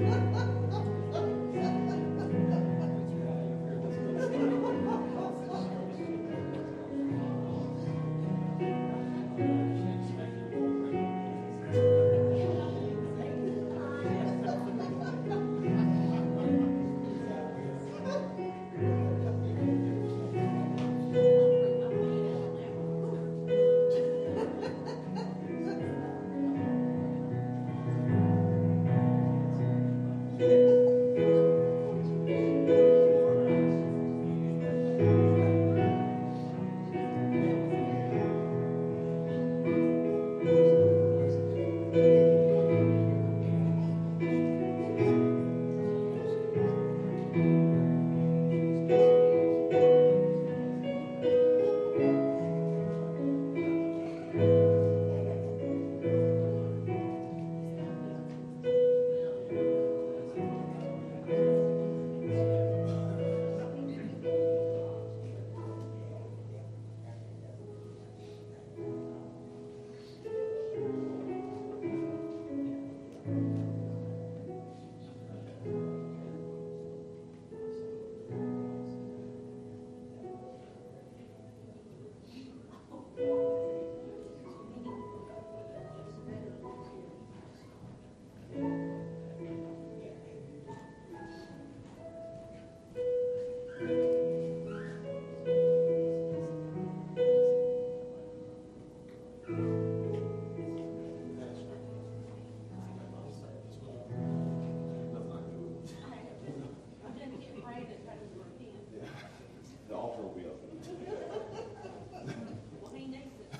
Ha ha ha!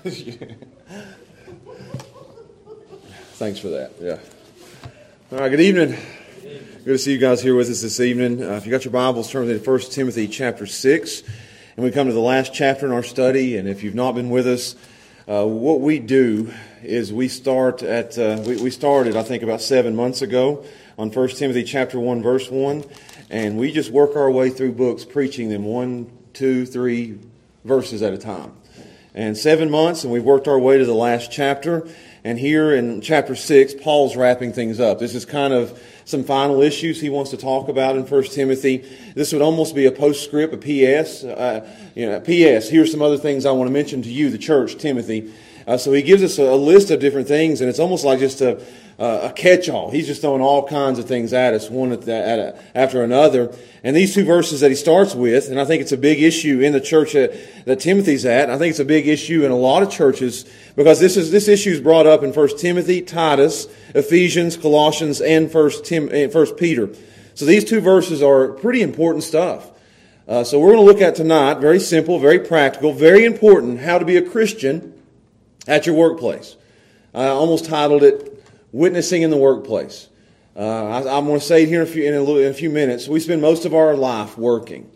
Thanks for that. Yeah. All right. Good evening. Good to see you guys here with us this evening. Uh, if you got your Bibles, turn to 1 Timothy chapter 6. And we come to the last chapter in our study. And if you've not been with us, uh, what we do is we start at, uh, we, we started, I think, about seven months ago on 1 Timothy chapter 1, verse 1. And we just work our way through books, preaching them one, two, three verses at a time. And seven months, and we've worked our way to the last chapter. And here in chapter 6, Paul's wrapping things up. This is kind of some final issues he wants to talk about in 1 Timothy. This would almost be a postscript, a PS. Uh, you know, PS, here's some other things I want to mention to you, the church, Timothy. Uh, so he gives us a, a, list of different things, and it's almost like just a, a catch-all. He's just throwing all kinds of things at us, one at the, at a, after another. And these two verses that he starts with, and I think it's a big issue in the church that, that Timothy's at. I think it's a big issue in a lot of churches because this is this issue is brought up in First Timothy, Titus, Ephesians, Colossians, and First Tim, First Peter. So these two verses are pretty important stuff. Uh, so we're going to look at tonight, very simple, very practical, very important, how to be a Christian at your workplace. I almost titled it witnessing in the workplace. Uh, I, am going to say it here in a, few, in, a little, in a few minutes. We spend most of our life working.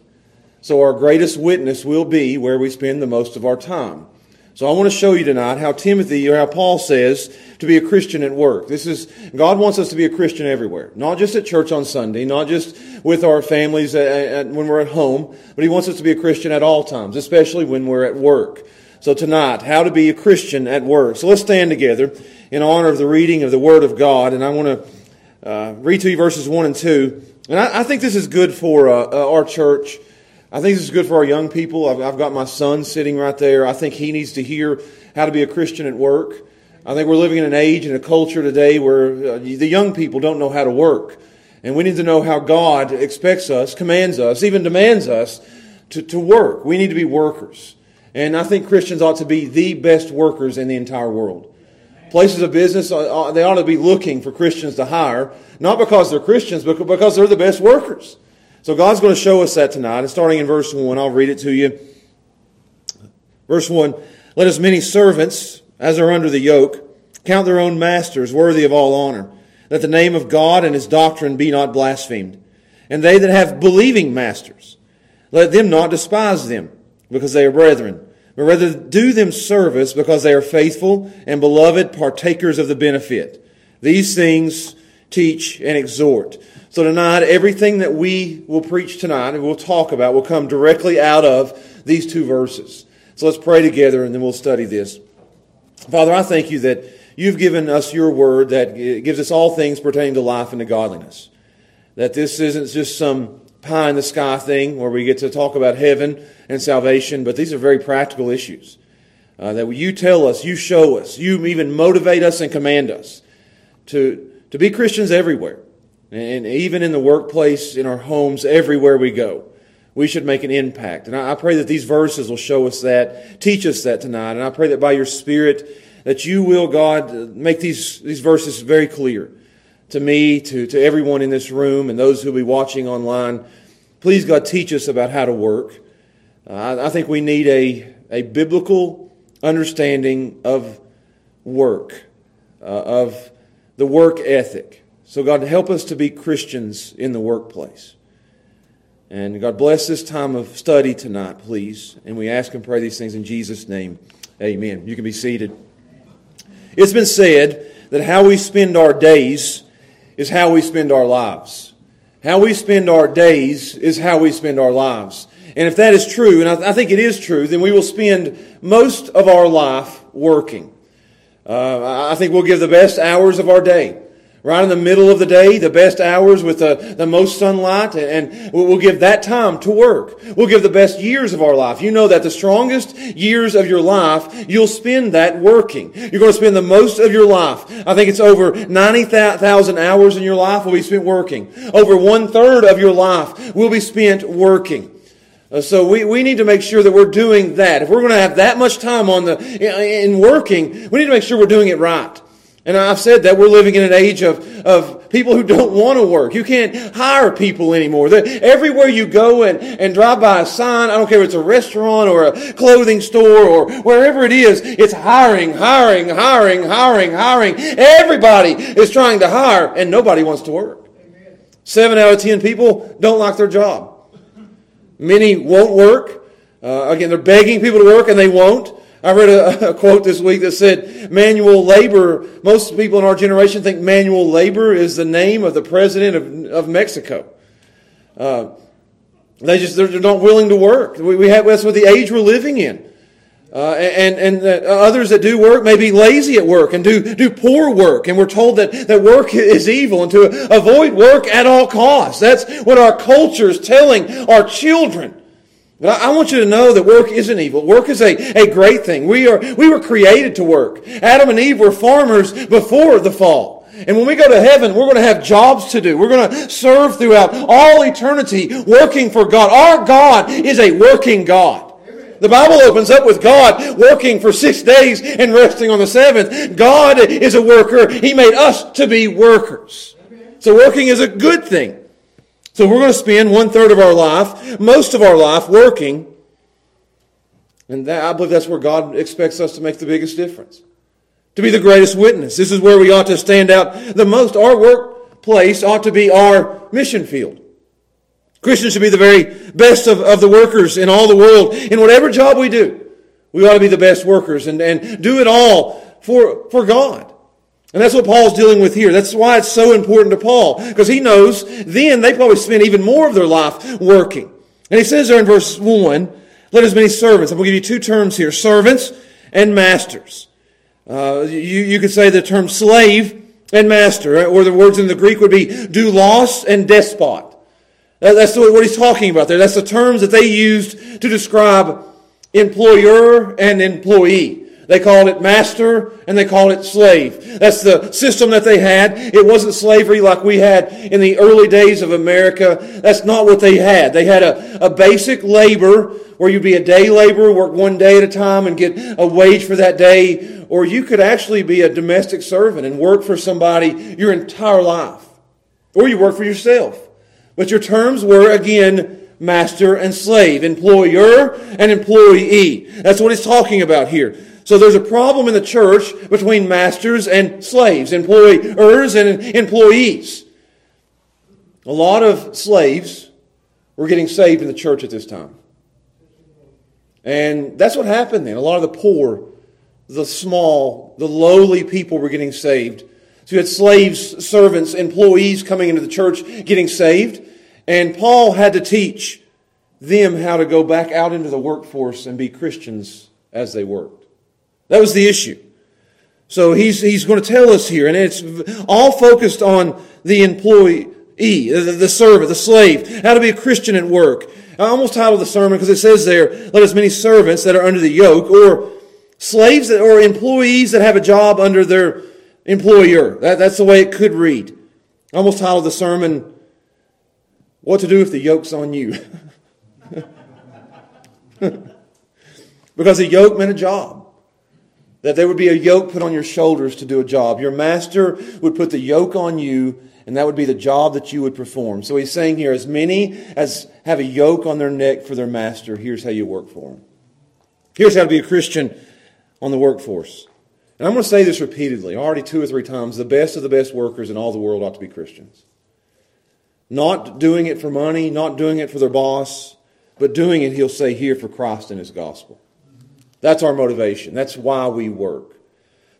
So our greatest witness will be where we spend the most of our time. So I want to show you tonight how Timothy, or how Paul says to be a Christian at work. This is, God wants us to be a Christian everywhere. Not just at church on Sunday, not just with our families at, at, when we're at home, but He wants us to be a Christian at all times, especially when we're at work. So tonight, how to be a Christian at work. So let's stand together in honor of the reading of the Word of God. And I want to uh, read to you verses 1 and 2. And I, I think this is good for uh, uh, our church. I think this is good for our young people. I've, I've, got my son sitting right there. I think he needs to hear how to be a Christian at work. I think we're living in an age and a culture today where uh, the young people don't know how to work. And we need to know how God expects us, commands us, even demands us to, to work. We need to be workers. And I think Christians ought to be the best workers in the entire world. Places of business, uh, uh, they ought to be looking for Christians to hire, not because they're Christians, but because they're the best workers. So God's going to show us that tonight. And starting in verse 1, I'll read it to you. Verse 1 Let as many servants as are under the yoke count their own masters worthy of all honor, that the name of God and his doctrine be not blasphemed. And they that have believing masters, let them not despise them, because they are brethren but rather do them service because they are faithful and beloved partakers of the benefit. These things teach and exhort. So tonight, everything that we will preach tonight and we'll talk about will come directly out of these two verses. So let's pray together and then we'll study this. Father, I thank you that you've given us your word that gives us all things pertaining to life and to godliness. That this isn't just some pie in the sky thing where we get to talk about heaven and salvation, but these are very practical issues. Uh, that you tell us, you show us, you even motivate us and command us to, to be Christians everywhere. And even in the workplace, in our homes, everywhere we go, we should make an impact. And I, pray that these verses will show us that, teach us that tonight. And I pray that by your Spirit, that you will, God, make these, these verses very clear to me, to, to everyone in this room, and those who will be watching online. Please, God, teach us about how to work. Uh, I think we need a, a biblical understanding of work, uh, of the work ethic. So, God, help us to be Christians in the workplace. And God, bless this time of study tonight, please. And we ask and pray these things in Jesus' name. Amen. You can be seated. It's been said that how we spend our days is how we spend our lives. How we spend our days is how we spend our lives. And if that is true, and I, think it is true, then we will spend most of our life working. Uh, I think we'll give the best hours of our day. Right in the middle of the day, the best hours with the, the most sunlight, and we'll give that time to work. We'll give the best years of our life. You know that the strongest years of your life, you'll spend that working. You're going to spend the most of your life. I think it's over 90,000 hours in your life will be spent working. Over one third of your life will be spent working. Uh, so we, we need to make sure that we're doing that. If we're going to have that much time on the, in working, we need to make sure we're doing it right. And I've said that we're living in an age of, of people who don't want to work. You can't hire people anymore. everywhere you go and, and drive by a sign, I don't care if it's a restaurant or a clothing store or wherever it is, it's hiring, hiring, hiring, hiring, hiring. Everybody is trying to hire and nobody wants to work. Seven out of ten people don't like their job. Many won't work. Uh, again, they're begging people to work and they won't. I read a, a, quote this week that said, manual labor, most people in our generation think manual labor is the name of the president of, of Mexico. Uh, they just, they're, not willing to work. We, we have, that's what the age we're living in. Uh, and and uh, others that do work may be lazy at work and do, do poor work. And we're told that, that work is evil and to avoid work at all costs. That's what our culture is telling our children. But I want you to know that work isn't evil. Work is a, a great thing. We are, we were created to work. Adam and Eve were farmers before the fall. And when we go to heaven, we're going to have jobs to do. We're going to serve throughout all eternity working for God. Our God is a working God. The Bible opens up with God working for six days and resting on the seventh. God is a worker. He made us to be workers. So working is a good thing. So we're going to spend one third of our life, most of our life, working. And that, I believe that's where God expects us to make the biggest difference. To be the greatest witness. This is where we ought to stand out the most. Our workplace ought to be our mission field. Christians should be the very best of, of the workers in all the world. In whatever job we do, we ought to be the best workers and, and do it all for, for God. And that's what Paul's dealing with here. That's why it's so important to Paul. Because he knows then they probably spend even more of their life working. And he says there in verse 1, let as many servants. I'm going to give you two terms here. Servants and masters. Uh, you, you could say the term slave and master, or the words in the Greek would be doulos and despot. That's what he's talking about there. That's the terms that they used to describe employer and employee. They called it master and they called it slave. That's the system that they had. It wasn't slavery like we had in the early days of America. That's not what they had. They had a, a basic labor where you'd be a day laborer, work one day at a time and get a wage for that day. Or you could actually be a domestic servant and work for somebody your entire life. Or you work for yourself. But your terms were, again, master and slave, employer and employee. That's what he's talking about here. So there's a problem in the church between masters and slaves, employers and employees. A lot of slaves were getting saved in the church at this time. And that's what happened then. A lot of the poor, the small, the lowly people were getting saved. So you had slaves, servants, employees coming into the church getting saved. And Paul had to teach them how to go back out into the workforce and be Christians as they worked. That was the issue. So he's, he's going to tell us here, and it's all focused on the employee, the, the servant, the slave, how to be a Christian at work. I almost titled the sermon because it says there, let as many servants that are under the yoke, or slaves that, or employees that have a job under their employer. That, that's the way it could read. I almost titled the sermon, What to Do if the yoke's on you. because a yoke meant a job. That there would be a yoke put on your shoulders to do a job. Your master would put the yoke on you, and that would be the job that you would perform. So he's saying here, as many as have a yoke on their neck for their master, here's how you work for them. Here's how to be a Christian on the workforce. And I'm going to say this repeatedly, already two or three times. The best of the best workers in all the world ought to be Christians. Not doing it for money, not doing it for their boss, but doing it, he'll say here, for Christ and his gospel. That's our motivation. That's why we work.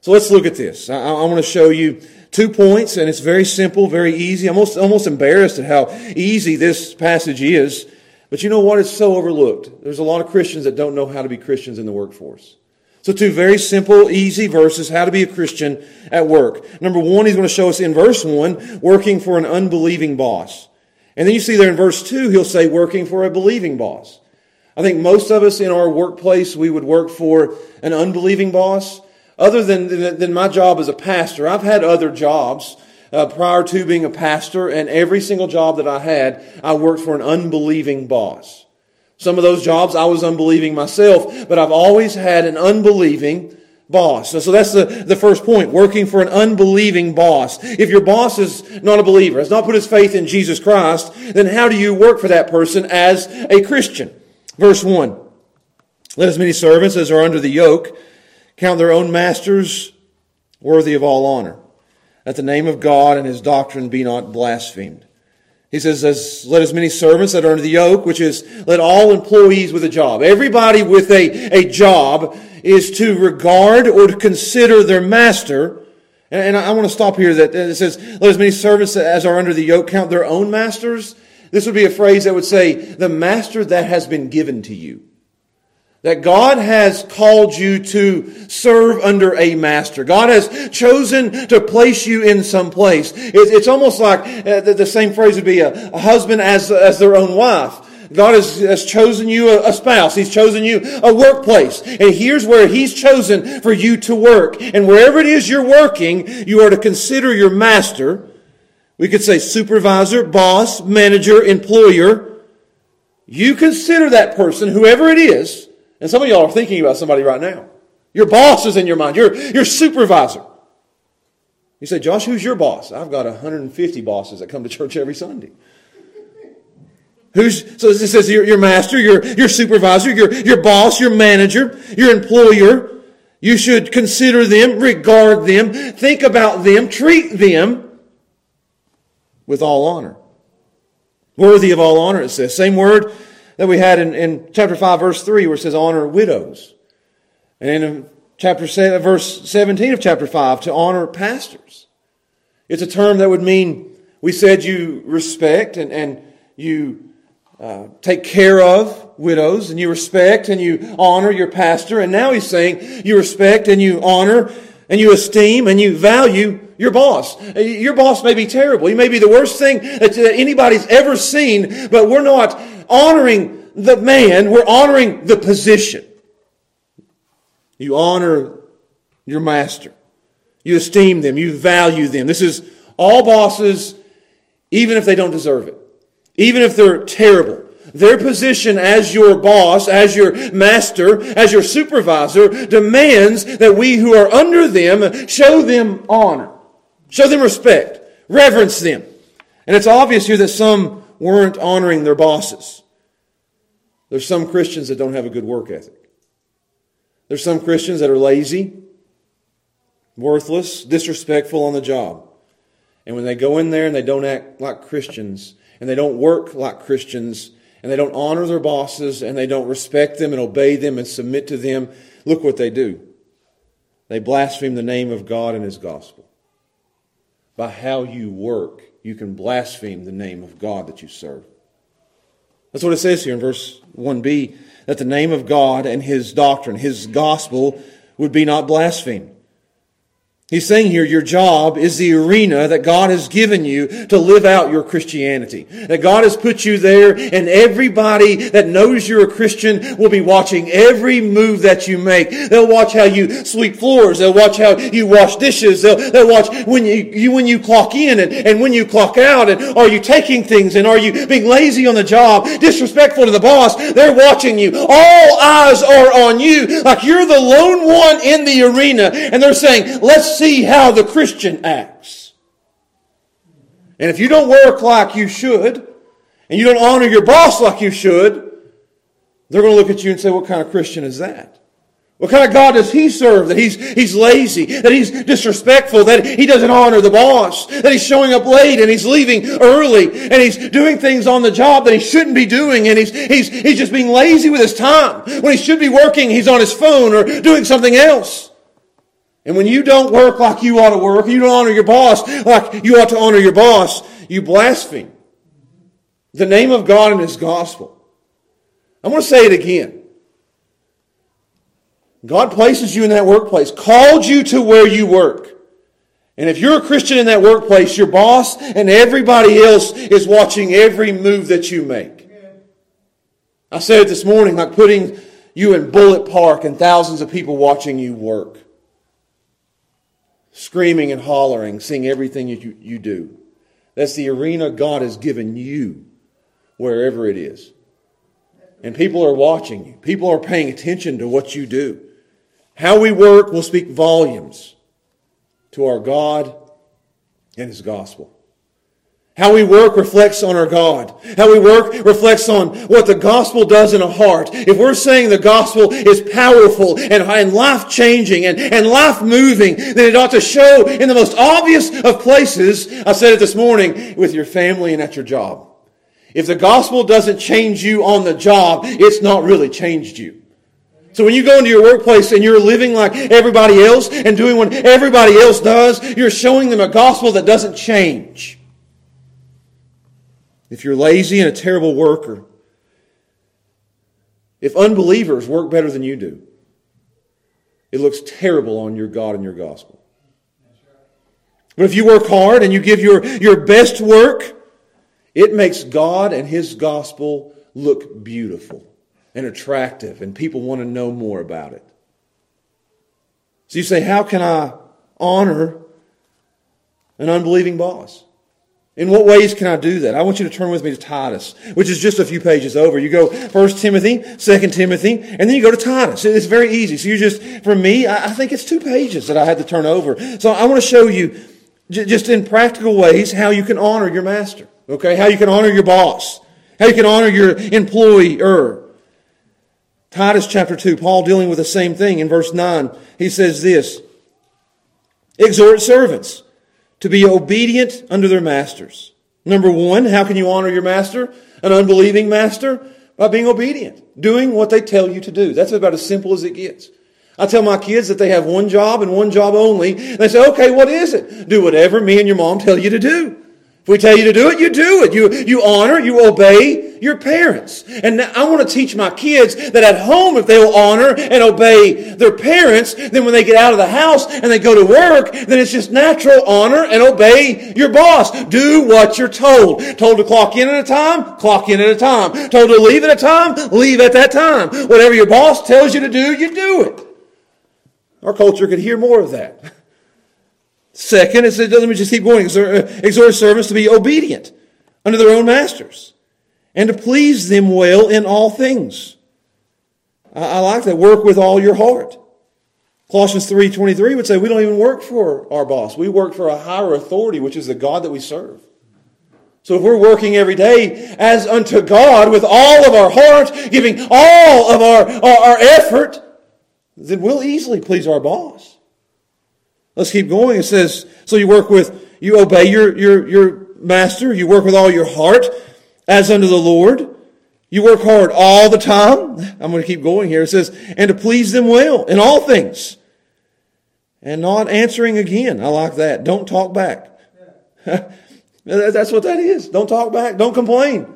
So let's look at this. I, I want to show you two points, and it's very simple, very easy. I'm almost, almost embarrassed at how easy this passage is. But you know what? It's so overlooked. There's a lot of Christians that don't know how to be Christians in the workforce. So two very simple, easy verses, how to be a Christian at work. Number one, he's going to show us in verse one, working for an unbelieving boss. And then you see there in verse two, he'll say working for a believing boss. I think most of us in our workplace, we would work for an unbelieving boss. Other than, than my job as a pastor, I've had other jobs uh, prior to being a pastor, and every single job that I had, I worked for an unbelieving boss. Some of those jobs I was unbelieving myself, but I've always had an unbelieving boss. So, so that's the, the first point, working for an unbelieving boss. If your boss is not a believer, has not put his faith in Jesus Christ, then how do you work for that person as a Christian? Verse 1. Let as many servants as are under the yoke count their own masters worthy of all honor, that the name of God and his doctrine be not blasphemed. He says, as, let as many servants that are under the yoke, which is let all employees with a job. Everybody with a, a job is to regard or to consider their master. And, and I, want to stop here that it says, let as many servants as are under the yoke count their own masters. This would be a phrase that would say, the master that has been given to you. That God has called you to serve under a master. God has chosen to place you in some place. It's almost like uh, the same phrase would be a husband as, as their own wife. God has, has chosen you a, spouse. He's chosen you a workplace. And here's where He's chosen for you to work. And wherever it is you're working, you are to consider your master. We could say supervisor, boss, manager, employer. You consider that person, whoever it is, and some of y'all are thinking about somebody right now. Your boss is in your mind. Your, your supervisor. You say, Josh, who's your boss? I've got 150 bosses that come to church every Sunday. Who's, so it says your, your master, your, your supervisor, your, your boss, your manager, your employer. You should consider them, regard them, think about them, treat them with all honor. Worthy of all honor, it says. Same word that we had in, in chapter 5, verse 3, where it says, honor widows. And in chapter 7, verse 17 of chapter 5, to honor pastors. It's a term that would mean, we said you respect and, and you uh, take care of widows, and you respect and you honor your pastor. And now he's saying you respect and you honor and you esteem and you value your boss. Your boss may be terrible. He may be the worst thing that anybody's ever seen, but we're not honoring the man, we're honoring the position. You honor your master. You esteem them. You value them. This is all bosses, even if they don't deserve it. Even if they're terrible. Their position as your boss, as your master, as your supervisor demands that we who are under them show them honor. Show them respect. Reverence them. And it's obvious here that some weren't honoring their bosses. There's some Christians that don't have a good work ethic. There's some Christians that are lazy, worthless, disrespectful on the job. And when they go in there and they don't act like Christians, and they don't work like Christians, and they don't honor their bosses, and they don't respect them and obey them and submit to them, look what they do. They blaspheme the name of God and His gospel. By how you work, you can blaspheme the name of God that you serve. That's what it says here in verse 1b that the name of God and his doctrine, his gospel, would be not blasphemed. He's saying here, your job is the arena that God has given you to live out your Christianity. That God has put you there and everybody that knows you're a Christian will be watching every move that you make. They'll watch how you sweep floors. They'll watch how you wash dishes. They'll, they'll watch when you, you, when you clock in and, and when you clock out. And are you taking things and are you being lazy on the job, disrespectful to the boss? They're watching you. All eyes are on you. Like you're the lone one in the arena. And they're saying, let's see how the Christian acts. And if you don't work like you should, and you don't honor your boss like you should, they're going to look at you and say, What kind of Christian is that? What kind of God does he serve? That he's, he's lazy, that he's disrespectful, that he doesn't honor the boss, that he's showing up late and he's leaving early, and he's doing things on the job that he shouldn't be doing, and he's, he's, he's just being lazy with his time. When he should be working, he's on his phone or doing something else. And when you don't work like you ought to work, you don't honor your boss like you ought to honor your boss, you blaspheme the name of God and His gospel. I'm going to say it again. God places you in that workplace, called you to where you work. And if you're a Christian in that workplace, your boss and everybody else is watching every move that you make. I said it this morning, like putting you in Bullet Park and thousands of people watching you work screaming and hollering, seeing everything you, you do. That's the arena God has given you, wherever it is. And people are watching you. People are paying attention to what you do. How we work will speak volumes to our God and His gospel. How we work reflects on our God. How we work reflects on what the gospel does in a heart. If we're saying the gospel is powerful and, and life changing and, and life moving, then it ought to show in the most obvious of places. I said it this morning with your family and at your job. If the gospel doesn't change you on the job, it's not really changed you. So when you go into your workplace and you're living like everybody else and doing what everybody else does, you're showing them a gospel that doesn't change if you're lazy and a terrible worker, if unbelievers work better than you do, it looks terrible on your God and your gospel. But if you work hard and you give your, your best work, it makes God and His gospel look beautiful and attractive, and people want to know more about it. So you say, How can I honor an unbelieving boss? In what ways can I do that? I want you to turn with me to Titus, which is just a few pages over. You go 1 Timothy, 2 Timothy, and then you go to Titus. It's very easy. So you just, for me, I think it's two pages that I had to turn over. So I want to show you, just in practical ways, how you can honor your master. Okay? How you can honor your boss. How you can honor your employer. Titus chapter 2, Paul dealing with the same thing in verse 9. He says this, Exhort servants to be obedient under their masters. Number one, how can you honor your master? An unbelieving master? By being obedient, doing what they tell you to do. That's about as simple as it gets. I tell my kids that they have one job and one job only. They say, okay, what is it? Do whatever me and your mom tell you to do. If we tell you to do it, you do it. You, you honor, you obey your parents. And I want to teach my kids that at home, if they will honor and obey their parents, then when they get out of the house and they go to work, then it's just natural honor and obey your boss. Do what you're told. Told to clock in at a time, clock in at a time. Told to leave at a time, leave at that time. Whatever your boss tells you to do, you do it. Our culture could hear more of that. Second, it says, let me just keep going. Uh, exhort servants to be obedient under their own masters and to please them well in all things. I, like that. Work with all your heart. Colossians 3.23 would say we don't even work for our boss. We work for a higher authority, which is the God that we serve. So if we're working every day as unto God with all of our heart, giving all of our, our, our effort, then we'll easily please our boss. Let's keep going. It says, so you work with, you obey your, your, your master. You work with all your heart as unto the Lord. You work hard all the time. I'm going to keep going here. It says, and to please them well in all things. And not answering again. I like that. Don't talk back. That's what that is. Don't talk back. Don't complain.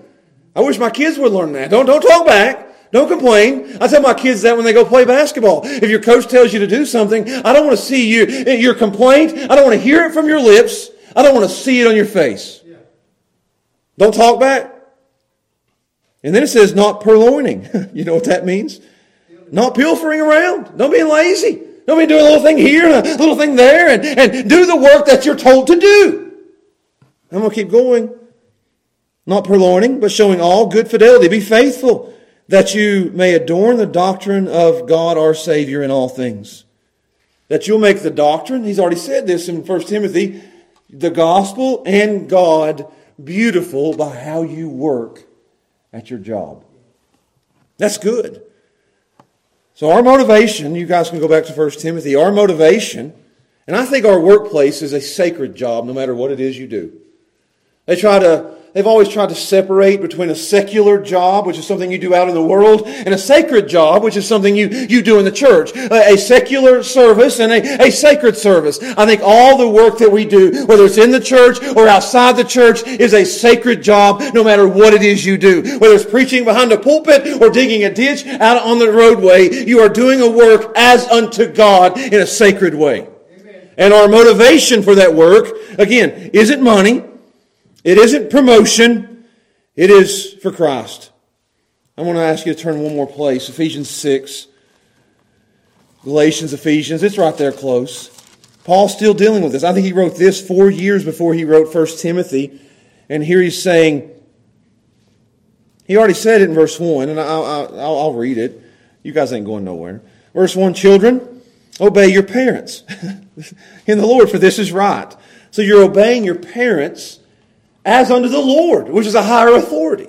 I wish my kids would learn that. Don't, don't talk back. Don't complain. I tell my kids that when they go play basketball. If your coach tells you to do something, I don't want to see you, your complaint. I don't want to hear it from your lips. I don't want to see it on your face. Don't talk back. And then it says not purloining. you know what that means? Not pilfering around. Don't be lazy. Don't be doing a little thing here and a little thing there and, and do the work that you're told to do. I'm going to keep going. Not purloining, but showing all good fidelity. Be faithful that you may adorn the doctrine of God our Savior in all things. That you'll make the doctrine, he's already said this in 1 Timothy, the gospel and God beautiful by how you work at your job. That's good. So our motivation, you guys can go back to 1 Timothy, our motivation, and I think our workplace is a sacred job no matter what it is you do. They try to they've always tried to separate between a secular job, which is something you do out in the world, and a sacred job, which is something you, you do in the church. A, a secular service and a, a sacred service. I think all the work that we do, whether it's in the church or outside the church, is a sacred job no matter what it is you do. Whether it's preaching behind a pulpit or digging a ditch out on the roadway, you are doing a work as unto God in a sacred way. And our motivation for that work, again, isn't money. It isn't promotion, it is for Christ. I want to ask you to turn one more place Ephesians 6, Galatians, Ephesians. It's right there close. Paul's still dealing with this. I think he wrote this four years before he wrote 1 Timothy. And here he's saying, he already said it in verse 1, and I'll, I'll, I'll read it. You guys ain't going nowhere. Verse 1 Children, Obey your parents in the Lord, for this is right. So you're obeying your parents as unto the Lord, which is a higher authority.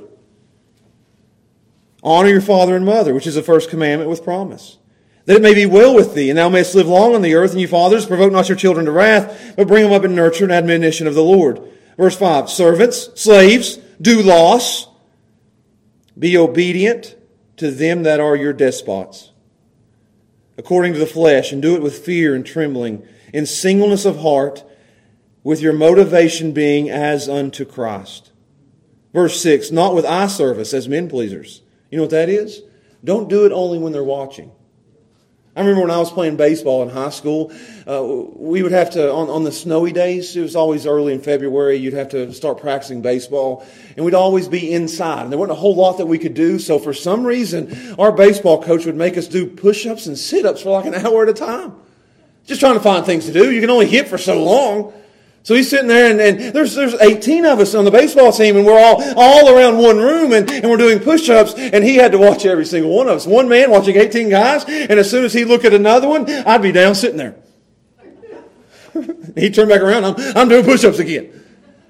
Honor your father and mother, which is the first commandment with promise. That it may be well with thee, and thou mayest live long on the earth, and you fathers, provoke not your children to wrath, but bring them up in nurture and admonition of the Lord. Verse 5 Servants, slaves, doulos, be obedient to them that are your despots, according to the flesh, and do it with fear and trembling, in singleness of heart, with your motivation being as unto Christ. Verse 6 Not with eye service as men pleasers. You know what that is? Don't do it only when they're watching. I remember when I was playing baseball in high school, uh, we would have to, on, on the snowy days, it was always early in February, you'd have to start practicing baseball, and we'd always be inside. And there wasn't a whole lot that we could do, so for some reason, our baseball coach would make us do push ups and sit ups for like an hour at a time. Just trying to find things to do. You can only hit for so long. So he's sitting there, and, and, there's there's 18 of us on the baseball team, and we're all all around one room, and, and we're doing push-ups, and he had to watch every single one of us. One man watching 18 guys, and as soon as he looked at another one, I'd be down sitting there. he'd turn back around, I'm, I'm doing push-ups again.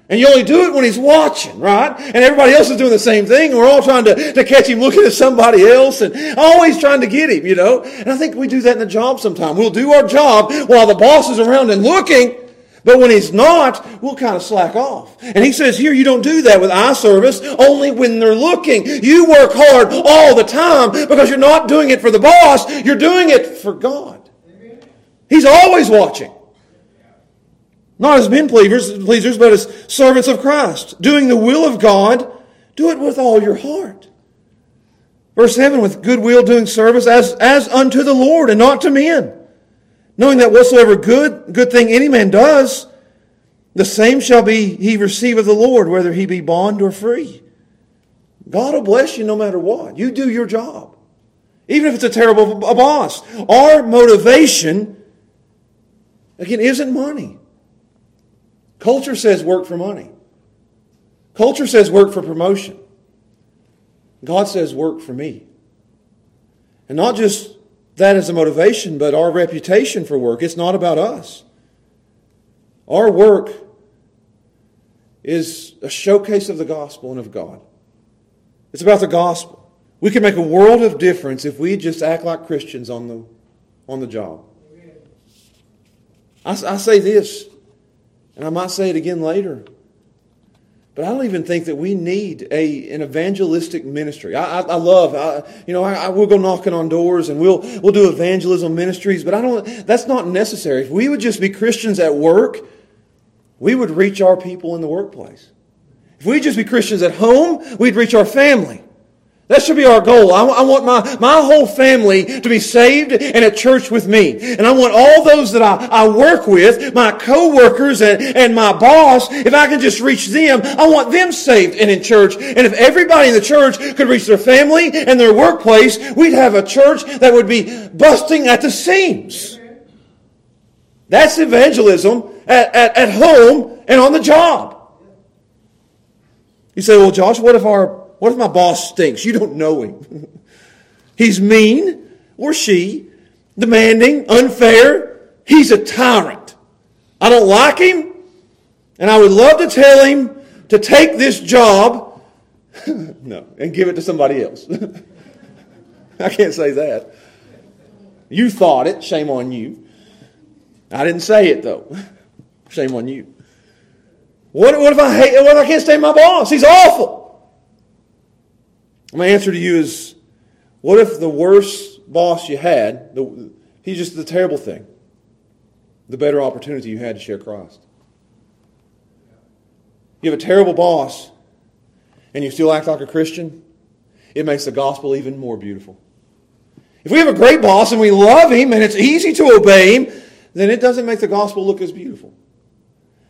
And you only do it when he's watching, right? And everybody else is doing the same thing, and we're all trying to, to catch him looking at somebody else, and always trying to get him, you know? And I think we do that in the job sometime. We'll do our job while the boss is around and looking, but when he's not, we'll kind of slack off. And he says here, you don't do that with eye service, only when they're looking. You work hard all the time because you're not doing it for the boss, you're doing it for God. He's always watching. Not as men pleasers, but as servants of Christ. Doing the will of God, do it with all your heart. Verse 7, with goodwill doing service as, as unto the Lord and not to men knowing that whatsoever good, good thing any man does, the same shall be he receive of the Lord, whether he be bond or free. God will bless you no matter what. You do your job. Even if it's a terrible boss. Our motivation, again, isn't money. Culture says work for money. Culture says work for promotion. God says work for me. And not just that as a motivation, but our reputation for work. It's not about us. Our work is a showcase of the gospel and of God. It's about the gospel. We can make a world of difference if we just act like Christians on the, on the job. I, I say this, and I might say it again later. But I don't even think that we need a, an evangelistic ministry. I, I, I love, I, you know, I, I, will go knocking on doors and we'll, we'll do evangelism ministries, but I don't, that's not necessary. If we would just be Christians at work, we would reach our people in the workplace. If we just be Christians at home, we'd reach our family. That should be our goal. I, I, want my, my whole family to be saved and at church with me. And I want all those that I, I work with, my co-workers and, and my boss, if I can just reach them, I want them saved and in church. And if everybody in the church could reach their family and their workplace, we'd have a church that would be busting at the seams. That's evangelism at, at, at home and on the job. You say, well, Josh, what if our what if my boss stinks? You don't know him. He's mean or she, demanding, unfair. He's a tyrant. I don't like him, and I would love to tell him to take this job, no, and give it to somebody else. I can't say that. You thought it, shame on you. I didn't say it though. Shame on you. What, what if I hate, what if I can't stand my boss? He's awful. My answer to you is what if the worst boss you had, the, he's just the terrible thing, the better opportunity you had to share Christ? You have a terrible boss and you still act like a Christian, it makes the gospel even more beautiful. If we have a great boss and we love him and it's easy to obey him, then it doesn't make the gospel look as beautiful.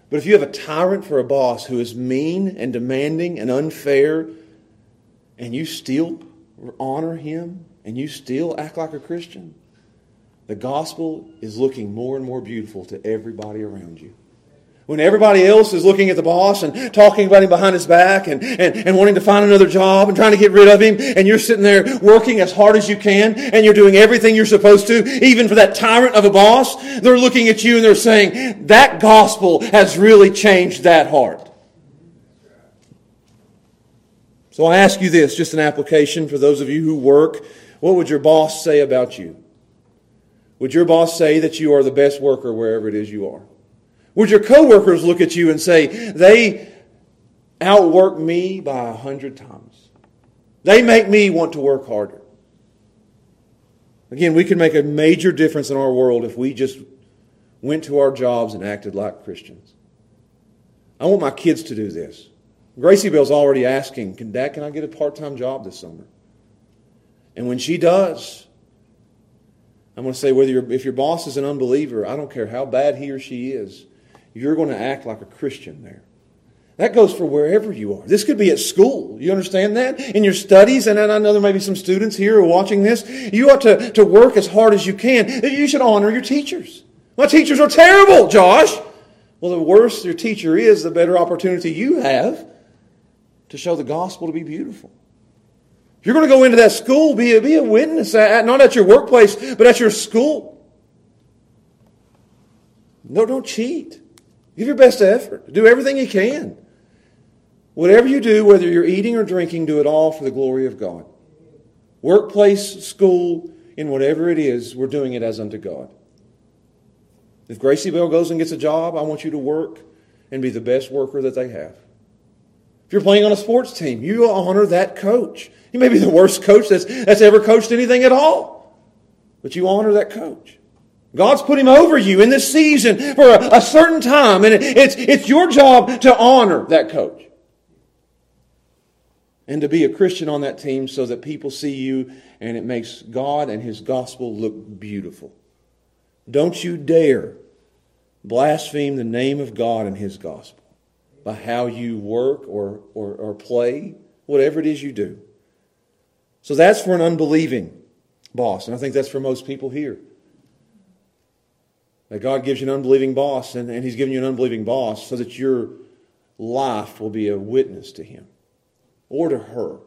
But if you have a tyrant for a boss who is mean and demanding and unfair and you still honor him and you still act like a Christian, the gospel is looking more and more beautiful to everybody around you. When everybody else is looking at the boss and talking about him behind his back and, and, and wanting to find another job and trying to get rid of him, and you're sitting there working as hard as you can, and you're doing everything you're supposed to, even for that tyrant of a boss, they're looking at you and they're saying, that gospel has really changed that heart. So I ask you this, just an application for those of you who work. What would your boss say about you? Would your boss say that you are the best worker wherever it is you are? Would your coworkers look at you and say, they outwork me by a hundred times? They make me want to work harder. Again, we can make a major difference in our world if we just went to our jobs and acted like Christians. I want my kids to do this. Gracie Bell's already asking, can Dad, can I get a part-time job this summer? And when she does, I'm going to say whether if your boss is an unbeliever, I don't care how bad he or she is, you're going to act like a Christian there. That goes for wherever you are. This could be at school. You understand that? In your studies, and I know there may be some students here who are watching this. You ought to, to work as hard as you can. You should honor your teachers. My teachers are terrible, Josh. Well, the worse your teacher is, the better opportunity you have to show the gospel to be beautiful. If you're going to go into that school, be a, be a witness, at, not at your workplace, but at your school. No, don't cheat. Give your best effort. Do everything you can. Whatever you do, whether you're eating or drinking, do it all for the glory of God. Workplace, school, in whatever it is, we're doing it as unto God. If Gracie Bell goes and gets a job, I want you to work and be the best worker that they have. If you're playing on a sports team, you honor that coach. He may be the worst coach that's, that's ever coached anything at all, but you honor that coach. God's put him over you in this season for a, a certain time, and it's, it's your job to honor that coach. And to be a Christian on that team so that people see you and it makes God and His gospel look beautiful. Don't you dare blaspheme the name of God and His gospel by how you work or, or, or play, whatever it is you do. So that's for an unbelieving boss, and I think that's for most people here. That God gives you an unbelieving boss, and, and He's given you an unbelieving boss so that your life will be a witness to Him or to her.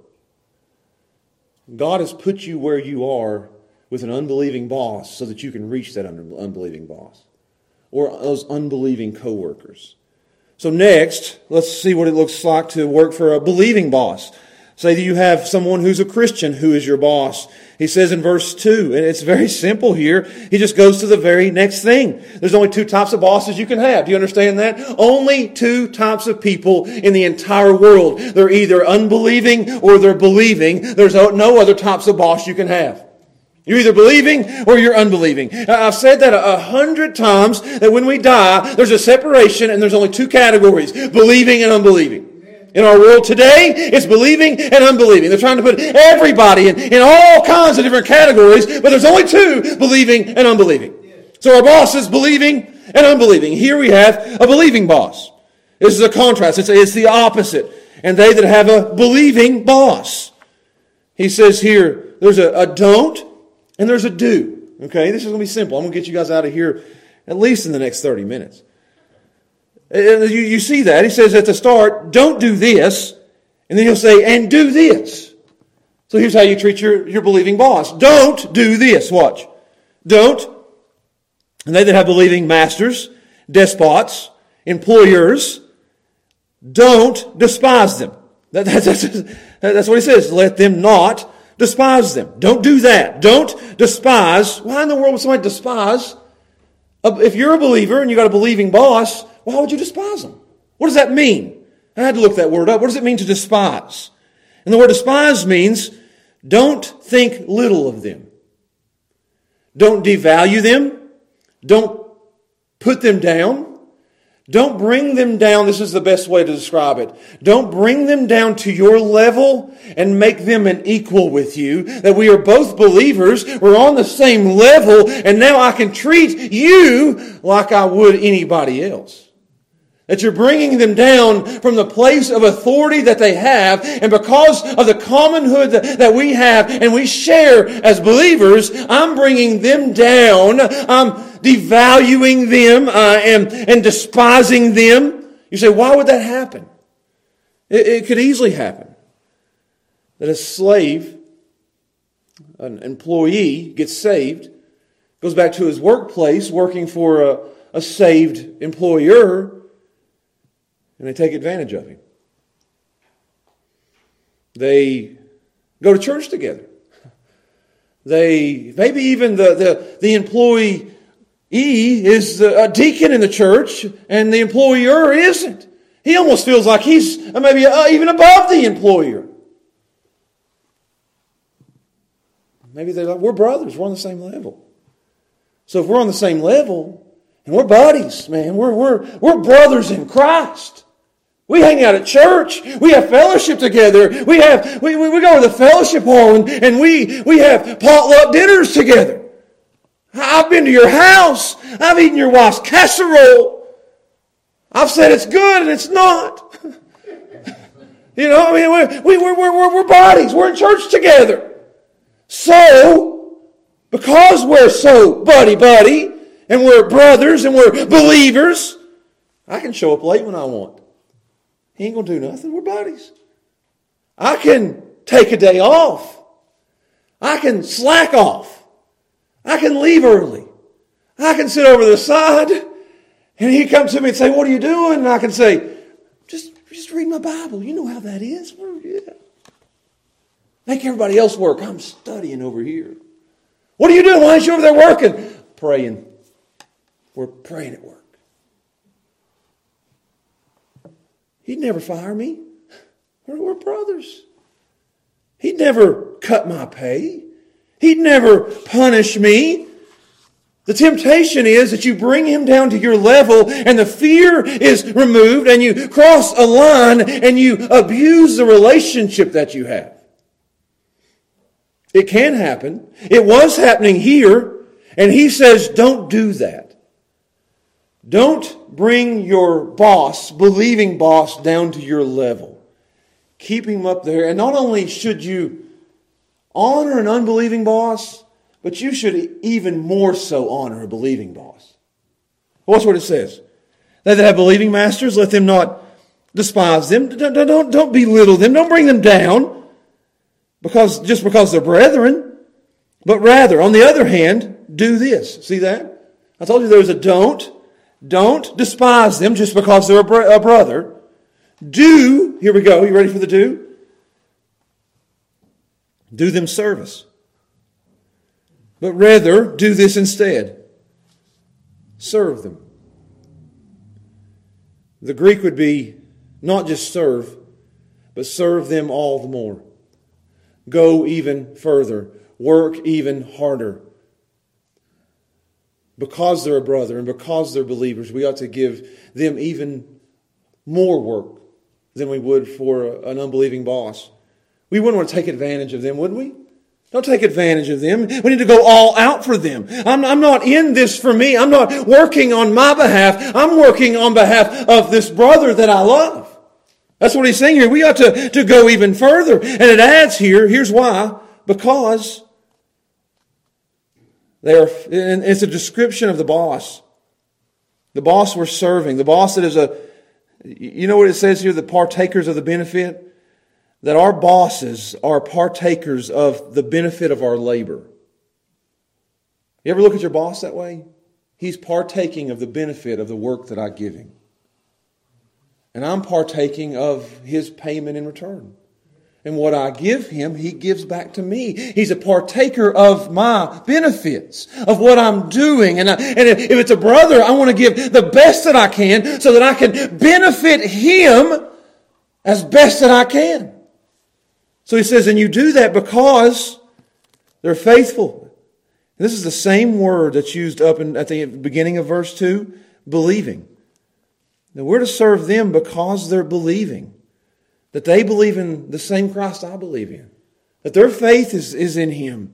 God has put you where you are with an unbelieving boss so that you can reach that unbelieving boss or those unbelieving coworkers. So next, let's see what it looks like to work for a believing boss. Say that you have someone who's a Christian who is your boss. He says in verse 2, and it's very simple here. He just goes to the very next thing. There's only two types of bosses you can have. Do you understand that? Only two types of people in the entire world. They're either unbelieving or they're believing. There's no other types of boss you can have. You're either believing or you're unbelieving. I've said that a hundred times that when we die, there's a separation and there's only two categories, believing and unbelieving. In our world today, it's believing and unbelieving. They're trying to put everybody in, in all kinds of different categories, but there's only two, believing and unbelieving. So our boss is believing and unbelieving. Here we have a believing boss. This is a contrast. It's, it's the opposite. And they that have a believing boss. He says here, there's a, a don't and there's a do. Okay, this is going to be simple. I'm going to get you guys out of here at least in the next 30 minutes. And you, you see that. He says at the start, don't do this. And then he'll say, and do this. So here's how you treat your, your believing boss. Don't do this. Watch. Don't. And they that have believing masters, despots, employers, don't despise them. That, that, that's, that's what he says. Let them not despise them. Don't do that. Don't despise. Why in the world would somebody despise? If you're a believer and you got a believing boss, why would you despise them? What does that mean? I had to look that word up. What does it mean to despise? And the word despise means don't think little of them. Don't devalue them. Don't put them down. Don't bring them down. This is the best way to describe it. Don't bring them down to your level and make them an equal with you. That we are both believers. We're on the same level and now I can treat you like I would anybody else. That you're bringing them down from the place of authority that they have, and because of the commonhood that, that we have and we share as believers, I'm bringing them down. I'm devaluing them uh, and, and despising them. You say, why would that happen? It, it could easily happen that a slave, an employee, gets saved, goes back to his workplace working for a, a saved employer and they take advantage of him. They go to church together. They maybe even the, the, the employee is a deacon in the church and the employer isn't. He almost feels like he's maybe uh, even above the employer. Maybe they're like, we're brothers, we're on the same level. So if we're on the same level, and we're buddies, man, we're, we're, we're brothers in Christ. We hang out at church. We have fellowship together. We have we, we, we go to the fellowship hall and, and we, we have potluck dinners together. I've been to your house. I've eaten your wife's casserole. I've said it's good and it's not. you know, I mean, we're, we, we're, we're, we're bodies. We're in church together. So, because we're so buddy buddy and we're brothers and we're believers, I can show up late when I want. He ain't going to do nothing. We're buddies. I can take a day off. I can slack off. I can leave early. I can sit over the side and he comes to me and say, what are you doing? And I can say, just, just read my Bible. You know how that is. Make everybody else work. I'm studying over here. What are you doing? Why aren't you over there working? Praying. We're praying at work. He'd never fire me. We're, we're brothers. He'd never cut my pay. He'd never punish me. The temptation is that you bring him down to your level and the fear is removed and you cross a line and you abuse the relationship that you have. It can happen. It was happening here. And he says, don't do that. Don't bring your boss, believing boss, down to your level. Keep him up there. And not only should you honor an unbelieving boss, but you should even more so honor a believing boss. What's what it says? They that have believing masters, let them not despise them. Don't, don't, don't belittle them. Don't bring them down because, just because they're brethren. But rather, on the other hand, do this. See that? I told you there was a don't don't despise them just because they're a, a brother. Do, here we go, you ready for the do? Do them service. But rather, do this instead serve them. The Greek would be not just serve, but serve them all the more. Go even further. Work even harder because they're a brother and because they're believers, we ought to give them even more work than we would for an unbelieving boss. We wouldn't want to take advantage of them, would we? Don't take advantage of them. We need to go all out for them. I'm, I'm, not in this for me. I'm not working on my behalf. I'm working on behalf of this brother that I love. That's what he's saying here. We ought to, to go even further. And it adds here, here's why. Because they are, and it's a description of the boss. The boss we're serving. The boss that is a, you know what it says here, the partakers of the benefit? That our bosses are partakers of the benefit of our labor. You ever look at your boss that way? He's partaking of the benefit of the work that I give him. And I'm partaking of his payment in return. And what I give him, he gives back to me. He's a partaker of my benefits, of what I'm doing. And, I, and if it's a brother, I want to give the best that I can so that I can benefit him as best that I can. So he says, and you do that because they're faithful. And this is the same word that's used up in, at the beginning of verse 2, believing. Now we're to serve them because they're believing that they believe in the same Christ I believe in, that their faith is, is in Him.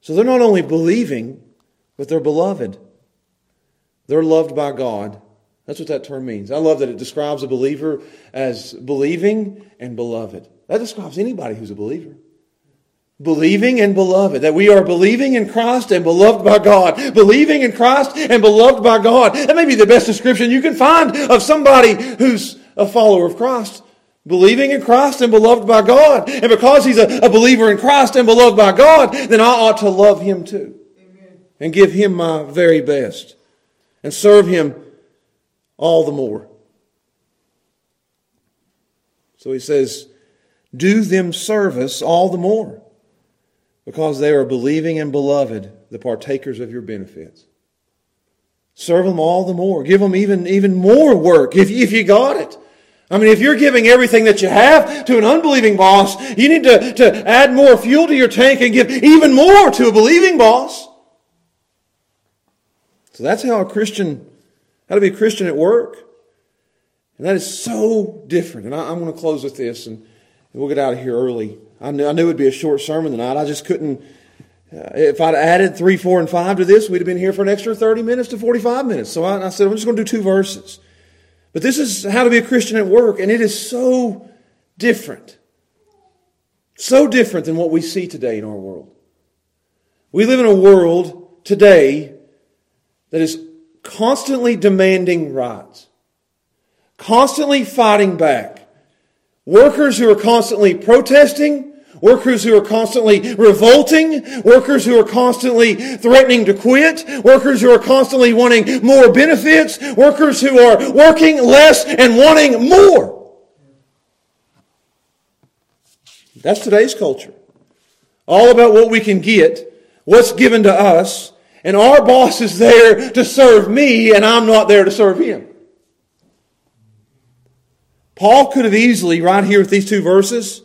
So they're not only believing, but they're beloved. They're loved by God. That's what that term means. I love that it describes a believer as believing and beloved. That describes anybody who's a believer. Believing and beloved. That we are believing in Christ and beloved by God. Believing in Christ and beloved by God. That may be the best description you can find of somebody who's a follower of Christ. Believing in Christ and beloved by God. And because he's a, a believer in Christ and beloved by God, then I ought to love him too. Amen. And give him my very best. And serve him all the more. So he says, do them service all the more because they are believing and beloved, the partakers of your benefits. Serve them all the more. Give them even, even more work if, if you got it. I mean, if you're giving everything that you have to an unbelieving boss, you need to, to add more fuel to your tank and give even more to a believing boss. So that's how a Christian how to be a Christian at work. And that is so different. And I, am going to close with this, and, we'll get out of here early. I knew, I knew it would be a short sermon tonight. I just couldn't. Uh, if I'd added three, four, and five to this, we'd have been here for an extra 30 minutes to 45 minutes. So I, I said, I'm just going to do two verses. But this is how to be a Christian at work, and it is so different. So different than what we see today in our world. We live in a world today that is constantly demanding rights, constantly fighting back, workers who are constantly protesting, workers who are constantly revolting, workers who are constantly threatening to quit, workers who are constantly wanting more benefits, workers who are working less and wanting more. That's today's culture. All about what we can get, what's given to us, and our boss is there to serve me, and I'm not there to serve him. Paul could have easily, right here with these two verses,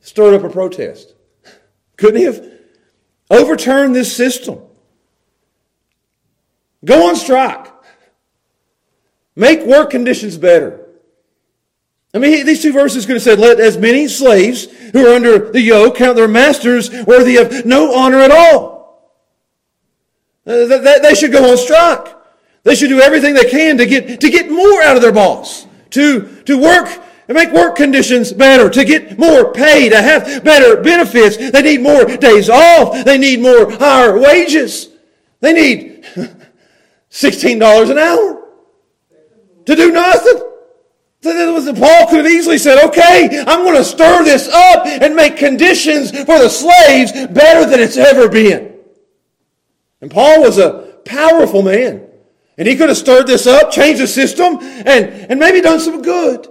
stirred up a protest. Couldn't he have? Overturned this system. Go on strike. Make work conditions better. I mean, these two verses could have said, let as many slaves who are under the yoke count their masters worthy of no honor at all. Uh, they should go on strike. They should do everything they can to get, to get more out of their boss, to, to work and make work conditions better, to get more pay, to have better benefits. They need more days off. They need more higher wages. They need $16 an hour to do nothing. Paul could have easily said, okay, I'm going to stir this up and make conditions for the slaves better than it's ever been. And Paul was a powerful man. And he could have stirred this up, changed the system, and, and maybe done some good.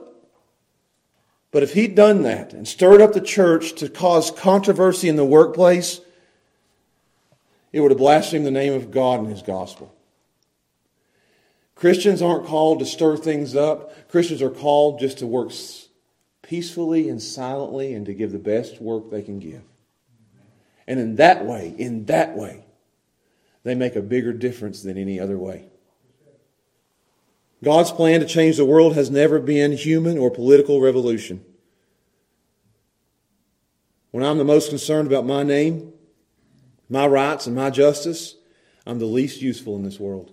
But if he'd done that and stirred up the church to cause controversy in the workplace, it would have blasphemed the name of God and his gospel. Christians aren't called to stir things up. Christians are called just to work peacefully and silently and to give the best work they can give. And in that way, in that way, they make a bigger difference than any other way. God's plan to change the world has never been human or political revolution. When I'm the most concerned about my name, my rights, and my justice, I'm the least useful in this world.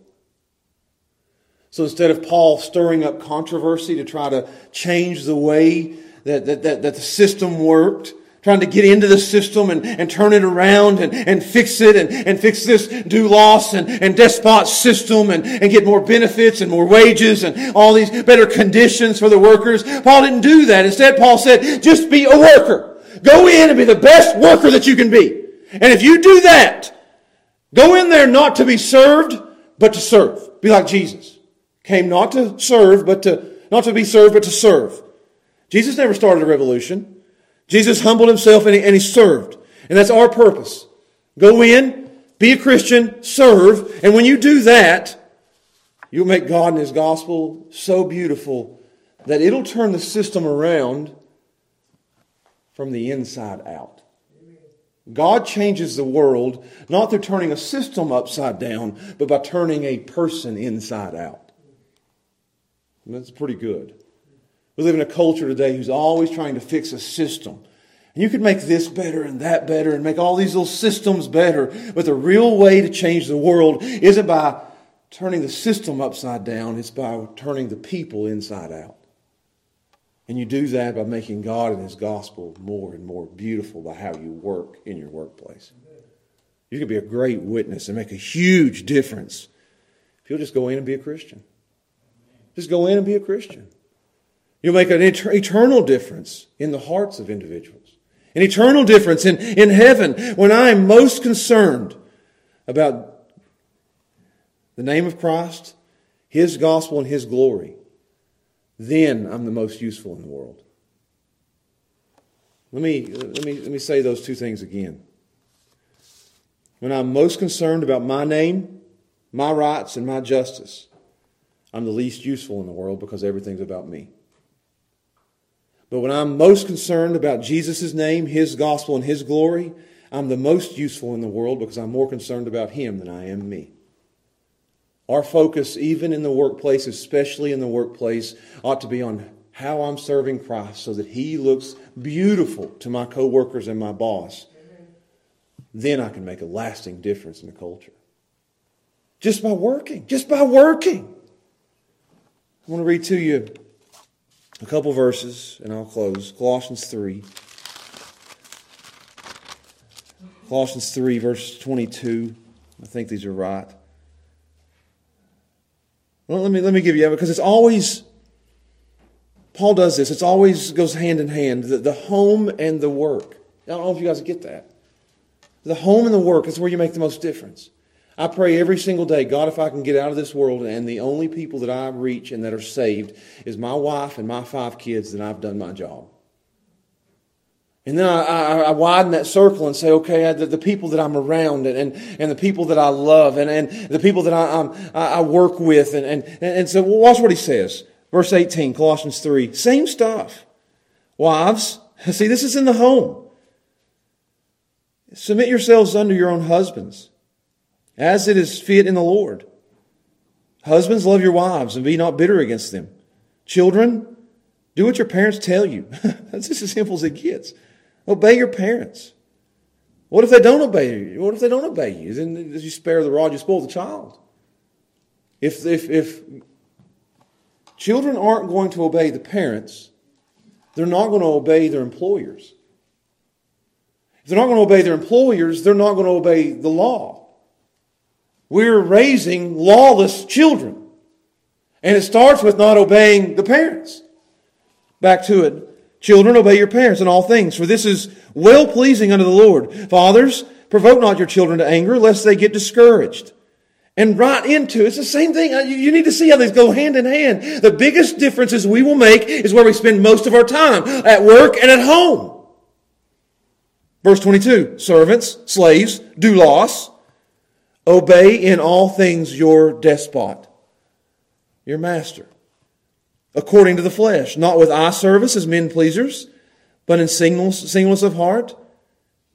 So instead of Paul stirring up controversy to try to change the way that, that, that, that the system worked, trying to get into the system and, and turn it around and, and fix it and, and fix this doulos and, and despot system and, and get more benefits and more wages and all these better conditions for the workers. Paul didn't do that. Instead, Paul said, just be a worker. Go in and be the best worker that you can be. And if you do that, go in there not to be served, but to serve. Be like Jesus. Came not to serve, but to, not to be served, but to serve. Jesus never started a revolution. Jesus humbled himself and he, and he served. And that's our purpose. Go in, be a Christian, serve, and when you do that, you'll make God and his gospel so beautiful that it'll turn the system around from the inside out. God changes the world not through turning a system upside down, but by turning a person inside out. And that's pretty good. We live in a culture today who's always trying to fix a system. And you could make this better and that better and make all these little systems better. But the real way to change the world isn't by turning the system upside down, it's by turning the people inside out. And you do that by making God and His gospel more and more beautiful by how you work in your workplace. You can be a great witness and make a huge difference if you'll just go in and be a Christian. Just go in and be a Christian. You'll make an eternal difference in the hearts of individuals. An eternal difference in, in heaven when I am most concerned about the name of Christ, His gospel, and His glory. Then I'm the most useful in the world. Let me, let me, let me say those two things again. When I'm most concerned about my name, my rights, and my justice, I'm the least useful in the world because everything's about me. But when I'm most concerned about Jesus' name, His gospel, and His glory, I'm the most useful in the world because I'm more concerned about Him than I am me. Our focus, even in the workplace, especially in the workplace, ought to be on how I'm serving Christ so that He looks beautiful to my coworkers and my boss. Then I can make a lasting difference in the culture. Just by working, just by working. I want to read to you a couple verses and I'll close. Colossians 3. Colossians 3, verse 22. I think these are right. Well, let me, let me give you, because it's always, Paul does this, it's always goes hand in hand, the, the home and the work. I don't know if you guys get that. The home and the work is where you make the most difference. I pray every single day, God, if I can get out of this world and the only people that I reach and that are saved is my wife and my five kids, then I've done my job. And then I, I, I widen that circle and say, okay, the, the, people that I'm around and, and, and, the people that I love and, and the people that I, I, I work with. And, and, and so watch what he says. Verse 18, Colossians 3. Same stuff. Wives, see, this is in the home. Submit yourselves under your own husbands as it is fit in the Lord. Husbands, love your wives and be not bitter against them. Children, do what your parents tell you. That's just as simple as it gets. Obey your parents. What if they don't obey you? What if they don't obey you? Then you spare the rod, you spoil the child. If, if, if children aren't going to obey the parents, they're not going to obey their employers. If they're not going to obey their employers, they're not going to obey the law. We're raising lawless children. And it starts with not obeying the parents. Back to it. Children, obey your parents in all things, for this is well pleasing unto the Lord. Fathers, provoke not your children to anger, lest they get discouraged. And right into it's the same thing. Uh, you need to see how these go hand in hand. The biggest differences we will make is where we spend most of our time at work and at home. Verse 22 Servants, slaves, doulos Obey in all things your despot, your master, according to the flesh, not with eye service as men pleasers, but in singleness, singleness of heart,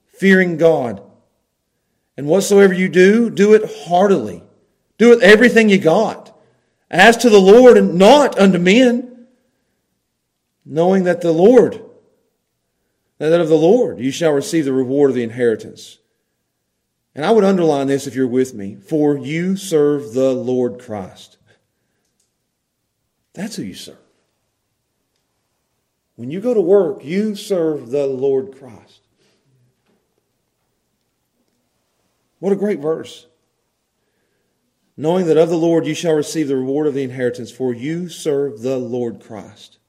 fearing God. And whatsoever you do, do it heartily. Do it everything you got. As to the Lord and not unto men, knowing that the Lord, that of the Lord you shall receive the reward of the inheritance. And I would underline this if you're with me for you serve the Lord Christ. That's who you serve. When you go to work, you serve the Lord Christ. What a great verse. Knowing that of the Lord you shall receive the reward of the inheritance, for you serve the Lord Christ.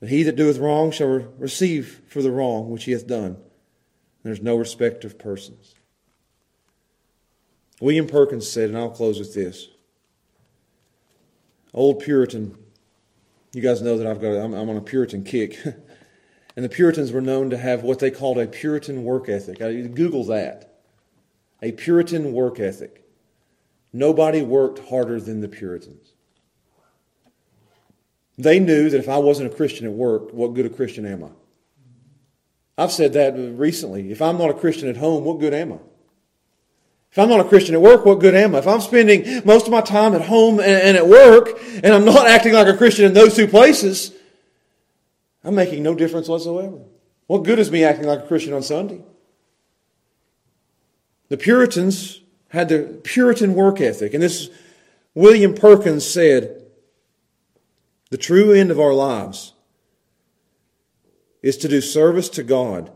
But he that doeth wrong shall receive for the wrong which he hath done. There's no respect of persons. William Perkins said, and I'll close with this. Old Puritan, you guys know that I've got, I'm, I'm on a Puritan kick. and the Puritans were known to have what they called a Puritan work ethic. I, Google that. A Puritan work ethic. Nobody worked harder than the Puritans. They knew that if I wasn't a Christian at work, what good a Christian am I? I've said that recently. If I'm not a Christian at home, what good am I? If I'm not a Christian at work, what good am I? If I'm spending most of my time at home and, at work, and I'm not acting like a Christian in those two places, I'm making no difference whatsoever. What good is me acting like a Christian on Sunday? The Puritans had the Puritan work ethic. And this William Perkins said, the true end of our lives is to do service to God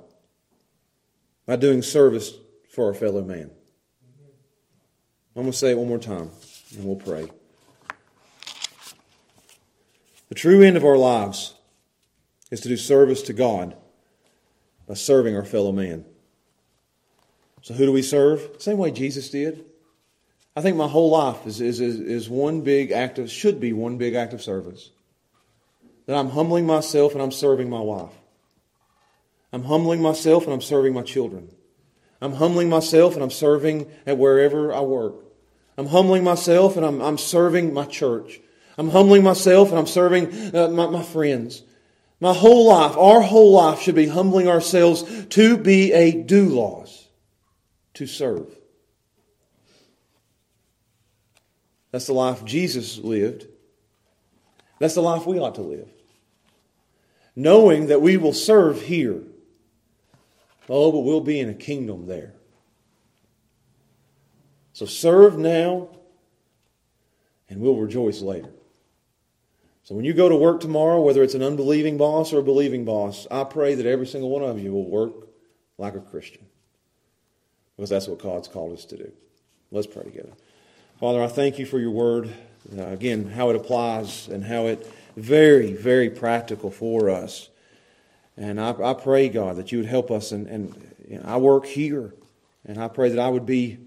by doing service for our fellow man. I'm going to say it one more time, and we'll pray. The true end of our lives is to do service to God by serving our fellow man. So, who do we serve? Same way Jesus did. I think my whole life is, is, is, is one big act of, should be one big act of service. That I'm humbling myself and I'm serving my wife. I'm humbling myself and I'm serving my children. I'm humbling myself and I'm serving at wherever I work. I'm humbling myself and I'm, I'm serving my church. I'm humbling myself and I'm serving uh, my, my friends. My whole life, our whole life should be humbling ourselves to be a doulos, to serve. That's the life Jesus lived. That's the life we ought to live. Knowing that we will serve here. Oh, but we'll be in a kingdom there. So serve now, and we'll rejoice later. So when you go to work tomorrow, whether it's an unbelieving boss or a believing boss, I pray that every single one of you will work like a Christian. Because that's what God's called us to do. Let's pray together. Father, I thank you for your word. Uh, again, how it applies and how it very, very practical for us. And I, I pray, God, that you would help us. And, and know, I work here, and I pray that I would be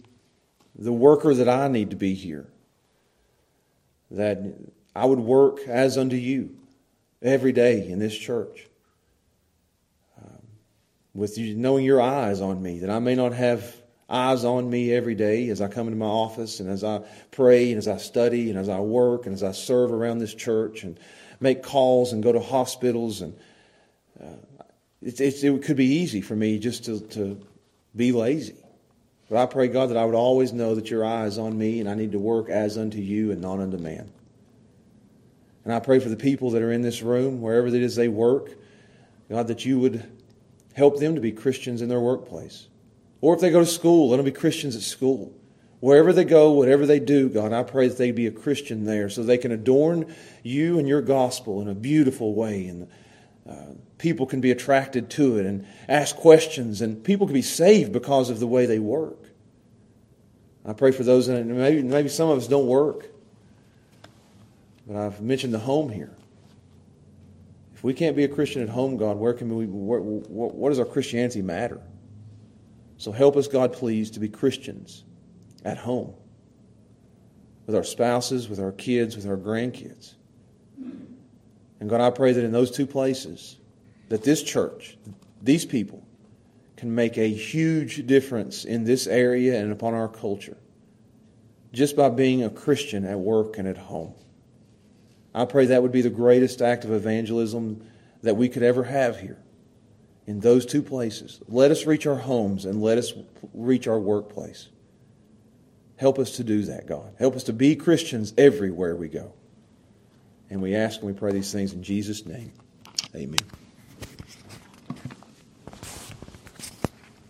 the worker that I need to be here. That I would work as unto you every day in this church. Um, with you knowing your eyes on me, that I may not have eyes on me every day as I come into my office and as I pray and as I study and as I work and as I serve around this church and make calls and go to hospitals. And it could be easy for me just to, to be lazy. But I pray, God, that I would always know that your eye is on me and I need to work as unto you and not unto man. And I pray for the people that are in this room, wherever it is they work, God, that you would help them to be Christians in their workplace. Or if they go to school, let them be Christians at school. Wherever they go, whatever they do, God, I pray that they be a Christian there so they can adorn you and your gospel in a beautiful way. And uh, people can be attracted to it and ask questions, and people can be saved because of the way they work. I pray for those, and maybe, maybe some of us don't work. But I've mentioned the home here. If we can't be a Christian at home, God, where can we? What, what does our Christianity matter? So help us, God, please, to be Christians at home with our spouses, with our kids, with our grandkids. And God, I pray that in those two places, that this church, these people, can make a huge difference in this area and upon our culture just by being a Christian at work and at home. I pray that would be the greatest act of evangelism that we could ever have here in those two places. Let us reach our homes and let us reach our workplace. Help us to do that, God. Help us to be Christians everywhere we go. And we ask and we pray these things in Jesus' name. Amen.